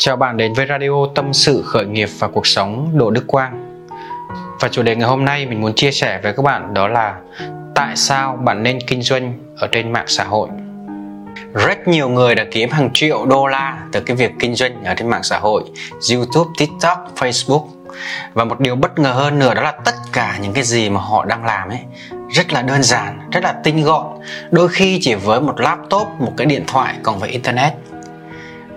Chào bạn đến với radio Tâm sự khởi nghiệp và cuộc sống Đỗ Đức Quang. Và chủ đề ngày hôm nay mình muốn chia sẻ với các bạn đó là tại sao bạn nên kinh doanh ở trên mạng xã hội. Rất nhiều người đã kiếm hàng triệu đô la từ cái việc kinh doanh ở trên mạng xã hội, YouTube, TikTok, Facebook. Và một điều bất ngờ hơn nữa đó là tất cả những cái gì mà họ đang làm ấy rất là đơn giản, rất là tinh gọn. Đôi khi chỉ với một laptop, một cái điện thoại còn với internet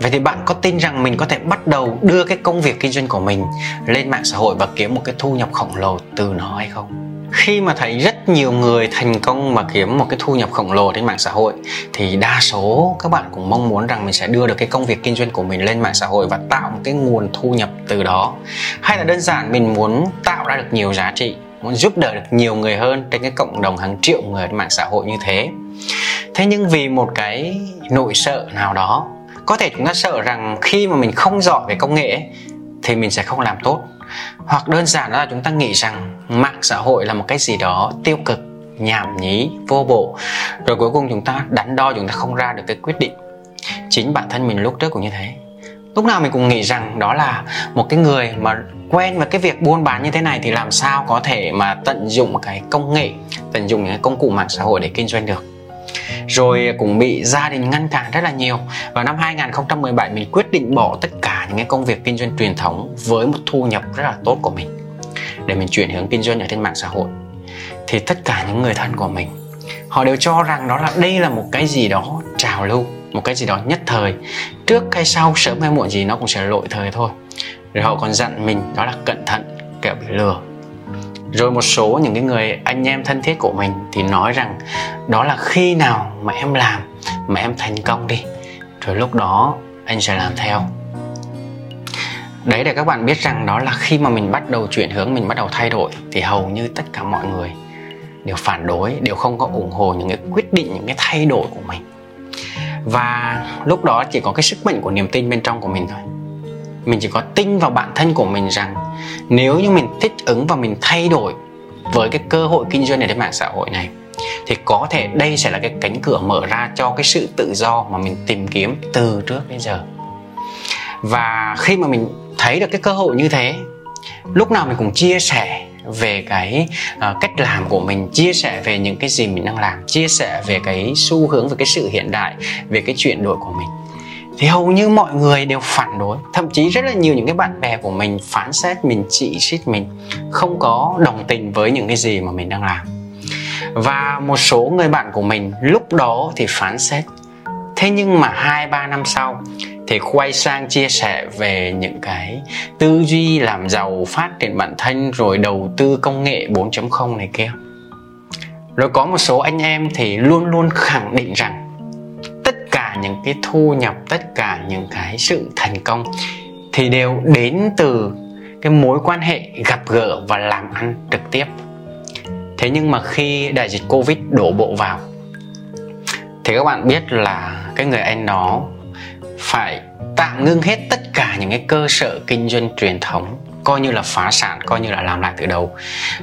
Vậy thì bạn có tin rằng mình có thể bắt đầu đưa cái công việc kinh doanh của mình lên mạng xã hội và kiếm một cái thu nhập khổng lồ từ nó hay không? Khi mà thấy rất nhiều người thành công mà kiếm một cái thu nhập khổng lồ trên mạng xã hội thì đa số các bạn cũng mong muốn rằng mình sẽ đưa được cái công việc kinh doanh của mình lên mạng xã hội và tạo một cái nguồn thu nhập từ đó. Hay là đơn giản mình muốn tạo ra được nhiều giá trị, muốn giúp đỡ được nhiều người hơn trên cái cộng đồng hàng triệu người trên mạng xã hội như thế. Thế nhưng vì một cái nỗi sợ nào đó có thể chúng ta sợ rằng khi mà mình không giỏi về công nghệ thì mình sẽ không làm tốt. Hoặc đơn giản là chúng ta nghĩ rằng mạng xã hội là một cái gì đó tiêu cực, nhảm nhí, vô bổ. Rồi cuối cùng chúng ta đắn đo, chúng ta không ra được cái quyết định. Chính bản thân mình lúc trước cũng như thế. Lúc nào mình cũng nghĩ rằng đó là một cái người mà quen với cái việc buôn bán như thế này thì làm sao có thể mà tận dụng cái công nghệ, tận dụng những cái công cụ mạng xã hội để kinh doanh được rồi cũng bị gia đình ngăn cản rất là nhiều. Và năm 2017 mình quyết định bỏ tất cả những cái công việc kinh doanh truyền thống với một thu nhập rất là tốt của mình để mình chuyển hướng kinh doanh ở trên mạng xã hội. Thì tất cả những người thân của mình, họ đều cho rằng đó là đây là một cái gì đó trào lưu, một cái gì đó nhất thời. Trước hay sau, sớm hay muộn gì nó cũng sẽ lỗi thời thôi. Rồi họ còn dặn mình đó là cẩn thận, kẻo bị lừa rồi một số những cái người anh em thân thiết của mình thì nói rằng, đó là khi nào mà em làm mà em thành công đi? Rồi lúc đó anh sẽ làm theo. Đấy để các bạn biết rằng đó là khi mà mình bắt đầu chuyển hướng, mình bắt đầu thay đổi thì hầu như tất cả mọi người đều phản đối, đều không có ủng hộ những cái quyết định, những cái thay đổi của mình. Và lúc đó chỉ có cái sức mạnh của niềm tin bên trong của mình thôi mình chỉ có tin vào bản thân của mình rằng nếu như mình thích ứng và mình thay đổi với cái cơ hội kinh doanh ở trên mạng xã hội này thì có thể đây sẽ là cái cánh cửa mở ra cho cái sự tự do mà mình tìm kiếm từ trước đến giờ. Và khi mà mình thấy được cái cơ hội như thế lúc nào mình cũng chia sẻ về cái uh, cách làm của mình chia sẻ về những cái gì mình đang làm chia sẻ về cái xu hướng về cái sự hiện đại về cái chuyển đổi của mình thì hầu như mọi người đều phản đối. Thậm chí rất là nhiều những cái bạn bè của mình phán xét mình, chỉ trích mình, không có đồng tình với những cái gì mà mình đang làm. Và một số người bạn của mình lúc đó thì phán xét. Thế nhưng mà hai, ba năm sau thì quay sang chia sẻ về những cái tư duy làm giàu, phát triển bản thân, rồi đầu tư công nghệ 4.0 này kia. Rồi có một số anh em thì luôn luôn khẳng định rằng những cái thu nhập, tất cả những cái sự thành công, thì đều đến từ cái mối quan hệ gặp gỡ và làm ăn trực tiếp. Thế nhưng mà khi đại dịch covid đổ bộ vào, thì các bạn biết là cái người anh đó phải tạm ngưng hết tất cả những cái cơ sở kinh doanh truyền thống coi như là phá sản, coi như là làm lại từ đầu.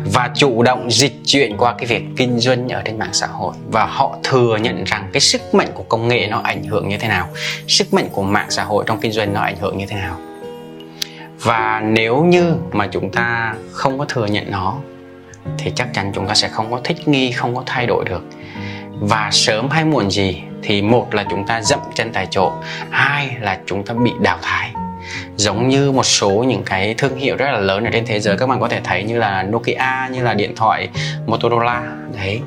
Và chủ động dịch chuyển qua cái việc kinh doanh ở trên mạng xã hội. Và họ thừa nhận rằng cái sức mạnh của công nghệ nó ảnh hưởng như thế nào. Sức mạnh của mạng xã hội trong kinh doanh nó ảnh hưởng như thế nào. Và nếu như mà chúng ta không có thừa nhận nó, thì chắc chắn chúng ta sẽ không có thích nghi, không có thay đổi được. Và sớm hay muộn gì thì một là chúng ta dậm chân tại chỗ, hai là chúng ta bị đào thải giống như một số những cái thương hiệu rất là lớn ở trên thế giới. Các bạn có thể thấy như là Nokia như là điện thoại Motorola. Đấy.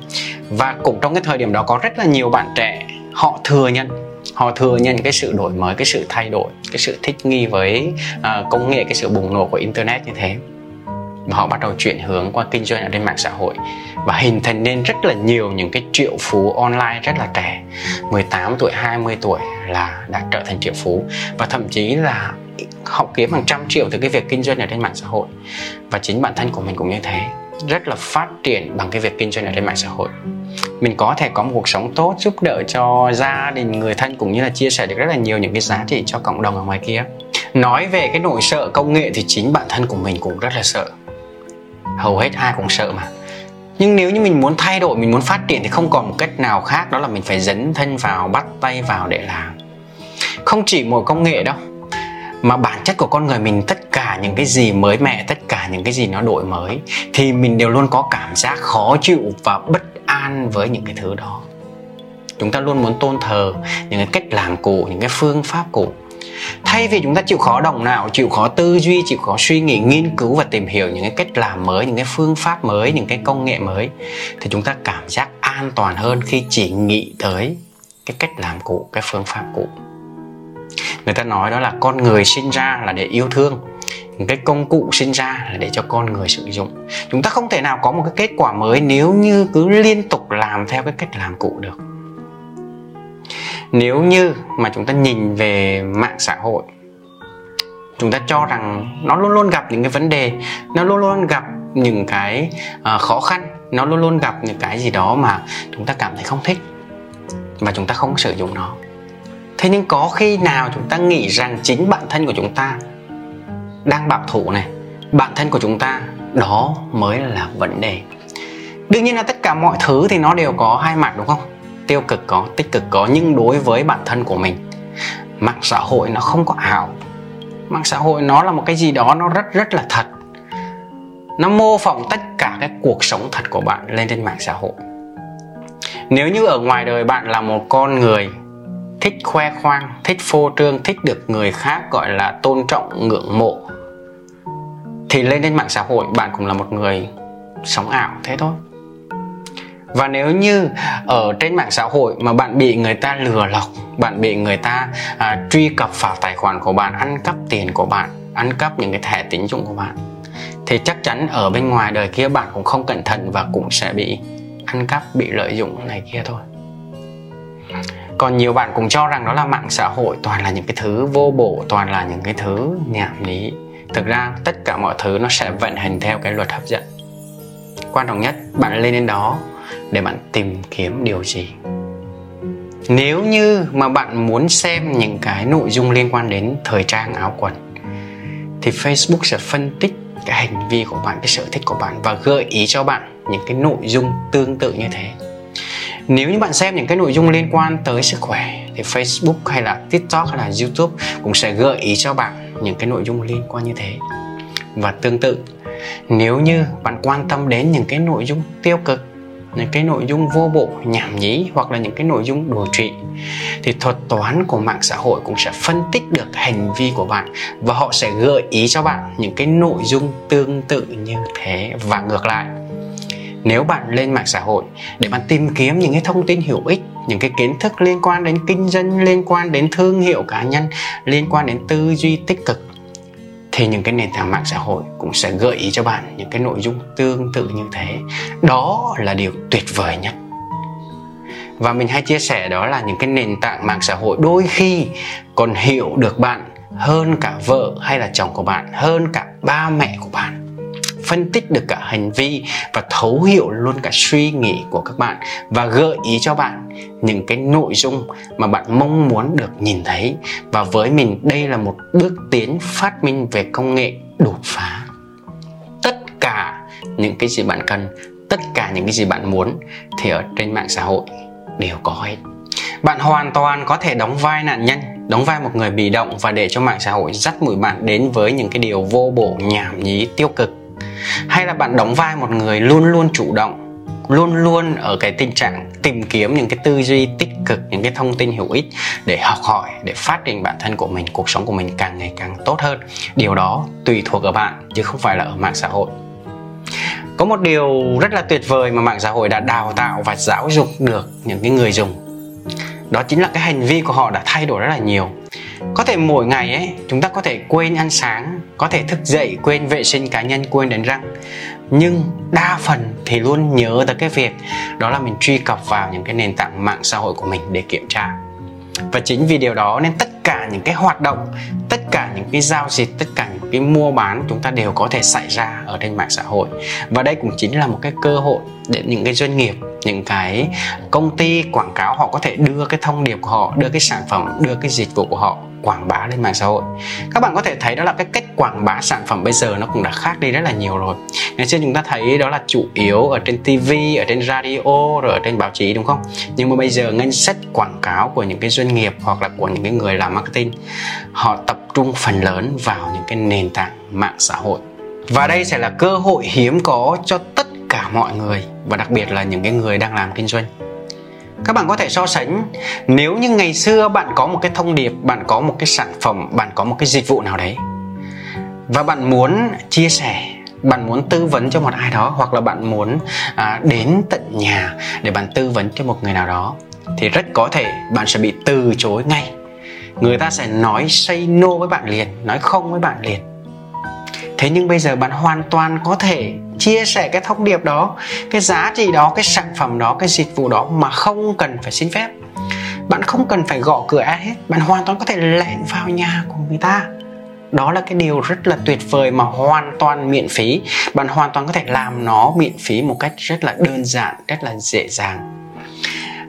Và cũng trong cái thời điểm đó có rất là nhiều bạn trẻ họ thừa nhận họ thừa nhận cái sự đổi mới cái sự thay đổi cái sự thích nghi với uh, công nghệ cái sự bùng nổ của internet như thế. Và họ bắt đầu chuyển hướng qua kinh doanh ở trên mạng xã hội. Và hình thành nên rất là nhiều những cái triệu phú online rất là trẻ. 18 tuổi 20 tuổi là đã trở thành triệu phú. Và thậm chí là họ kiếm hàng trăm triệu từ cái việc kinh doanh ở trên mạng xã hội. Và chính bản thân của mình cũng như thế. Rất là phát triển bằng cái việc kinh doanh ở trên mạng xã hội. Mình có thể có một cuộc sống tốt, giúp đỡ cho gia đình, người thân cũng như là chia sẻ được rất là nhiều những cái giá trị cho cộng đồng ở ngoài kia. Nói về cái nỗi sợ công nghệ thì chính bản thân của mình cũng rất là sợ. Hầu hết ai cũng sợ mà. Nhưng nếu như mình muốn thay đổi, mình muốn phát triển thì không còn một cách nào khác, đó là mình phải dấn thân vào, bắt tay vào để làm. Không chỉ một công nghệ đâu mà bản chất của con người mình, tất cả những cái gì mới mẻ, tất cả những cái gì nó đổi mới, thì mình đều luôn có cảm giác khó chịu và bất an với những cái thứ đó. Chúng ta luôn muốn tôn thờ những cái cách làm cũ những cái phương pháp cũ thay vì chúng ta chịu khó động não, chịu khó tư duy, chịu khó suy nghĩ, nghiên cứu và tìm hiểu những cái cách làm mới, những cái phương pháp mới, những cái công nghệ mới, thì chúng ta cảm giác an toàn hơn khi chỉ nghĩ tới cái cách làm cũ cái phương pháp cũ người ta nói đó là con người sinh ra là để yêu thương. Cái công cụ sinh ra là để cho con người sử dụng. Chúng ta không thể nào có một cái kết quả mới nếu như cứ liên tục làm theo cái cách làm cũ được. Nếu như mà chúng ta nhìn về mạng xã hội chúng ta cho rằng nó luôn luôn gặp những cái vấn đề nó luôn luôn gặp những cái uh, khó khăn nó luôn luôn gặp những cái gì đó mà chúng ta cảm thấy không thích và chúng ta không sử dụng nó thế nhưng có khi nào chúng ta nghĩ rằng chính bản thân của chúng ta đang bạc thủ này, bản thân của chúng ta đó mới là vấn đề. Đương nhiên là tất cả mọi thứ thì nó đều có hai mặt, đúng không? Tiêu cực có, tích cực có, nhưng đối với bản thân của mình, mạng xã hội nó không có ảo. Mạng xã hội nó là một cái gì đó nó rất rất là thật. Nó mô phỏng tất cả cái cuộc sống thật của bạn lên trên mạng xã hội. Nếu như ở ngoài đời bạn là một con người thích khoe khoang thích phô trương thích được người khác gọi là tôn trọng ngưỡng mộ. Thì lên trên mạng xã hội bạn cũng là một người sống ảo thế thôi. Và nếu như ở trên mạng xã hội mà bạn bị người ta lừa lọc bạn bị người ta à, truy cập vào tài khoản của bạn ăn cắp tiền của bạn ăn cắp những cái thẻ tín dụng của bạn thì chắc chắn ở bên ngoài đời kia bạn cũng không cẩn thận và cũng sẽ bị ăn cắp bị lợi dụng này kia thôi còn nhiều bạn cũng cho rằng đó là mạng xã hội, toàn là những cái thứ vô bổ, toàn là những cái thứ nhảm nhí. Thực ra, tất cả mọi thứ nó sẽ vận hành theo cái luật hấp dẫn. Quan trọng nhất, bạn lên đến đó để bạn tìm kiếm điều gì. Nếu như mà bạn muốn xem những cái nội dung liên quan đến thời trang áo quần, thì facebook sẽ phân tích cái hành vi của bạn, cái sở thích của bạn và gợi ý cho bạn những cái nội dung tương tự như thế nếu như bạn xem những cái nội dung liên quan tới sức khỏe thì Facebook hay là TikTok hay là YouTube cũng sẽ gợi ý cho bạn những cái nội dung liên quan như thế. Và tương tự, nếu như bạn quan tâm đến những cái nội dung tiêu cực, những cái nội dung vô bộ nhảm nhí hoặc là những cái nội dung đùa trị thì thuật toán của mạng xã hội cũng sẽ phân tích được hành vi của bạn và họ sẽ gợi ý cho bạn những cái nội dung tương tự như thế. Và ngược lại nếu bạn lên mạng xã hội để bạn tìm kiếm những cái thông tin hữu ích, những cái kiến thức liên quan đến kinh doanh, liên quan đến thương hiệu cá nhân, liên quan đến tư duy tích cực, thì những cái nền tảng mạng xã hội cũng sẽ gợi ý cho bạn những cái nội dung tương tự như thế. Đó là điều tuyệt vời nhất. Và mình hay chia sẻ đó là những cái nền tảng mạng xã hội đôi khi còn hiểu được bạn hơn cả vợ hay là chồng của bạn, hơn cả ba mẹ của bạn phân tích được cả hành vi và thấu hiểu luôn cả suy nghĩ của các bạn và gợi ý cho bạn những cái nội dung mà bạn mong muốn được nhìn thấy. Và với mình, đây là một bước tiến phát minh về công nghệ đột phá. Tất cả những cái gì bạn cần, tất cả những cái gì bạn muốn thì ở trên mạng xã hội đều có hết. Bạn hoàn toàn có thể đóng vai nạn nhân, đóng vai một người bị động và để cho mạng xã hội dắt mũi bạn đến với những cái điều vô bổ nhảm nhí tiêu cực hay là bạn đóng vai một người luôn luôn chủ động, luôn luôn ở cái tình trạng tìm kiếm những cái tư duy tích cực, những cái thông tin hữu ích để học hỏi, để phát triển bản thân của mình, cuộc sống của mình càng ngày càng tốt hơn. Điều đó tùy thuộc ở bạn, chứ không phải là ở mạng xã hội. Có một điều rất là tuyệt vời mà mạng xã hội đã đào tạo và giáo dục được những cái người dùng. Đó chính là cái hành vi của họ đã thay đổi rất là nhiều có thể mỗi ngày ấy, chúng ta có thể quên ăn sáng, có thể thức dậy quên vệ sinh cá nhân, quên đánh răng. Nhưng đa phần thì luôn nhớ tới cái việc đó là mình truy cập vào những cái nền tảng mạng xã hội của mình để kiểm tra. Và chính vì điều đó nên tất cả những cái hoạt động, tất cả những cái giao dịch, tất cả những cái mua bán chúng ta đều có thể xảy ra ở trên mạng xã hội. Và đây cũng chính là một cái cơ hội để những cái doanh nghiệp, những cái công ty, quảng cáo, họ có thể đưa cái thông điệp của họ, đưa cái sản phẩm, đưa cái dịch vụ của họ quảng bá lên mạng xã hội. Các bạn có thể thấy đó là cái cách quảng bá sản phẩm bây giờ nó cũng đã khác đi rất là nhiều rồi. Ngày xưa chúng ta thấy đó là chủ yếu ở trên TV ở trên radio, rồi ở trên báo chí, đúng không? Nhưng mà bây giờ ngân sách quảng cáo của những cái doanh nghiệp hoặc là của những cái người làm marketing, họ tập trung phần lớn vào những cái nền tảng mạng xã hội. Và đây sẽ là cơ hội hiếm có cho tất cả mọi người và đặc biệt là những cái người đang làm kinh doanh. Các bạn có thể so sánh nếu như ngày xưa bạn có một cái thông điệp bạn có một cái sản phẩm bạn có một cái dịch vụ nào đấy và bạn muốn chia sẻ bạn muốn tư vấn cho một ai đó hoặc là bạn muốn à, đến tận nhà để bạn tư vấn cho một người nào đó thì rất có thể bạn sẽ bị từ chối ngay. Người ta sẽ nói say no với bạn liền nói không với bạn liền thế nhưng bây giờ bạn hoàn toàn có thể chia sẻ cái thông điệp đó, cái giá trị đó, cái sản phẩm đó, cái dịch vụ đó mà không cần phải xin phép. Bạn không cần phải gõ cửa ai hết, bạn hoàn toàn có thể lẻn vào nhà của người ta. Đó là cái điều rất là tuyệt vời mà hoàn toàn miễn phí. Bạn hoàn toàn có thể làm nó miễn phí một cách rất là đơn giản, rất là dễ dàng.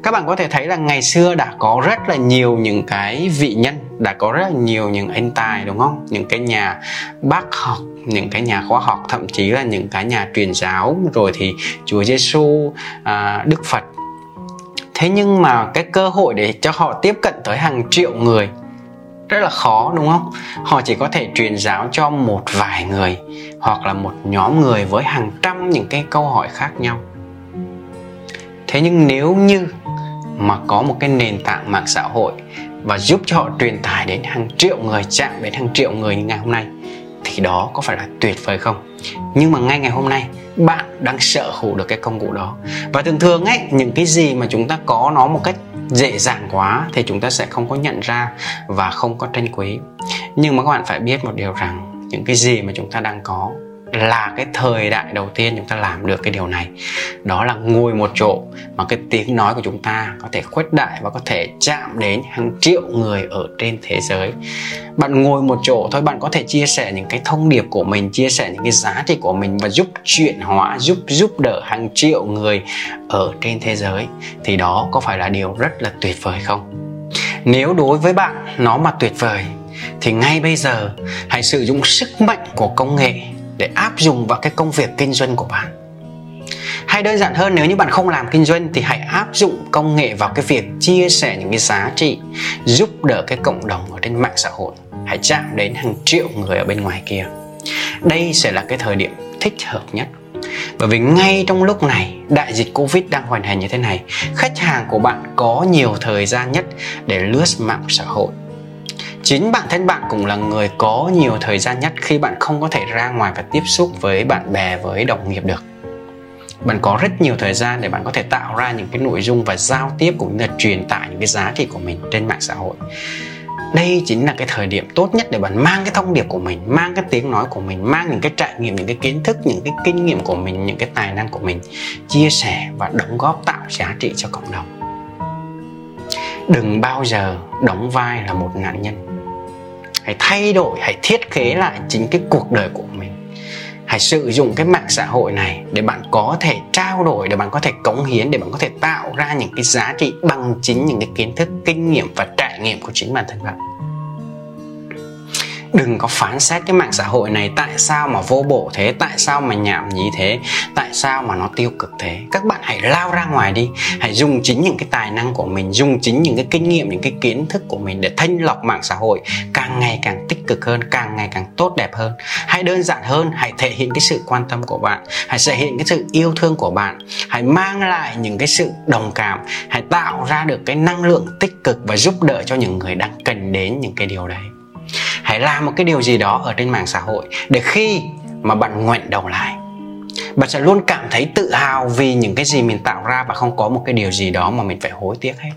Các bạn có thể thấy là ngày xưa đã có rất là nhiều những cái vị nhân, đã có rất là nhiều những anh tài, đúng không? Những cái nhà bác học những cái nhà khoa học thậm chí là những cái nhà truyền giáo. Rồi thì Chúa Giêsu à, Đức Phật. Thế nhưng mà cái cơ hội để cho họ tiếp cận tới hàng triệu người rất là khó đúng không? Họ chỉ có thể truyền giáo cho một vài người hoặc là một nhóm người với hàng trăm những cái câu hỏi khác nhau. Thế nhưng nếu như mà có một cái nền tảng mạng xã hội và giúp cho họ truyền tải đến hàng triệu người chạm đến hàng triệu người như ngày hôm nay thì đó có phải là tuyệt vời không? Nhưng mà ngay ngày hôm nay, bạn đang sở hữu được cái công cụ đó. Và thường thường ấy, những cái gì mà chúng ta có nó một cách dễ dàng quá thì chúng ta sẽ không có nhận ra và không có tranh quý. Nhưng mà các bạn phải biết một điều rằng, những cái gì mà chúng ta đang có là cái thời đại đầu tiên chúng ta làm được cái điều này. Đó là ngồi một chỗ mà cái tiếng nói của chúng ta có thể khuếch đại và có thể chạm đến hàng triệu người ở trên thế giới. Bạn ngồi một chỗ thôi, bạn có thể chia sẻ những cái thông điệp của mình, chia sẻ những cái giá trị của mình và giúp chuyển hóa, giúp giúp đỡ hàng triệu người ở trên thế giới. Thì đó có phải là điều rất là tuyệt vời không? Nếu đối với bạn nó mà tuyệt vời, thì ngay bây giờ hãy sử dụng sức mạnh của công nghệ để áp dụng vào cái công việc kinh doanh của bạn. Hay đơn giản hơn, nếu như bạn không làm kinh doanh thì hãy áp dụng công nghệ vào cái việc chia sẻ những cái giá trị, giúp đỡ cái cộng đồng ở trên mạng xã hội. Hãy chạm đến hàng triệu người ở bên ngoài kia. Đây sẽ là cái thời điểm thích hợp nhất. Bởi vì ngay trong lúc này, đại dịch covid đang hoành hành như thế này, khách hàng của bạn có nhiều thời gian nhất để lướt mạng xã hội chính bản thân bạn cũng là người có nhiều thời gian nhất khi bạn không có thể ra ngoài và tiếp xúc với bạn bè, với đồng nghiệp được. Bạn có rất nhiều thời gian để bạn có thể tạo ra những cái nội dung và giao tiếp cũng như là truyền tải những cái giá trị của mình trên mạng xã hội. Đây chính là cái thời điểm tốt nhất để bạn mang cái thông điệp của mình, mang cái tiếng nói của mình, mang những cái trải nghiệm, những cái kiến thức, những cái kinh nghiệm của mình, những cái tài năng của mình chia sẻ và đóng góp tạo giá trị cho cộng đồng. Đừng bao giờ đóng vai là một nạn nhân hãy thay đổi, hãy thiết kế lại chính cái cuộc đời của mình. Hãy sử dụng cái mạng xã hội này để bạn có thể trao đổi, để bạn có thể cống hiến, để bạn có thể tạo ra những cái giá trị bằng chính những cái kiến thức, kinh nghiệm và trải nghiệm của chính bản thân bạn đừng có phán xét cái mạng xã hội này, tại sao mà vô bổ thế? Tại sao mà nhảm nhí thế? Tại sao mà nó tiêu cực thế? Các bạn hãy lao ra ngoài đi. Hãy dùng chính những cái tài năng của mình, dùng chính những cái kinh nghiệm, những cái kiến thức của mình để thanh lọc mạng xã hội càng ngày càng tích cực hơn, càng ngày càng tốt đẹp hơn. Hãy đơn giản hơn, hãy thể hiện cái sự quan tâm của bạn, hãy thể hiện cái sự yêu thương của bạn, hãy mang lại những cái sự đồng cảm, hãy tạo ra được cái năng lượng tích cực và giúp đỡ cho những người đang cần đến những cái điều đấy hãy làm một cái điều gì đó ở trên mạng xã hội để khi mà bạn ngoảnh đầu lại, bạn sẽ luôn cảm thấy tự hào vì những cái gì mình tạo ra và không có một cái điều gì đó mà mình phải hối tiếc hết.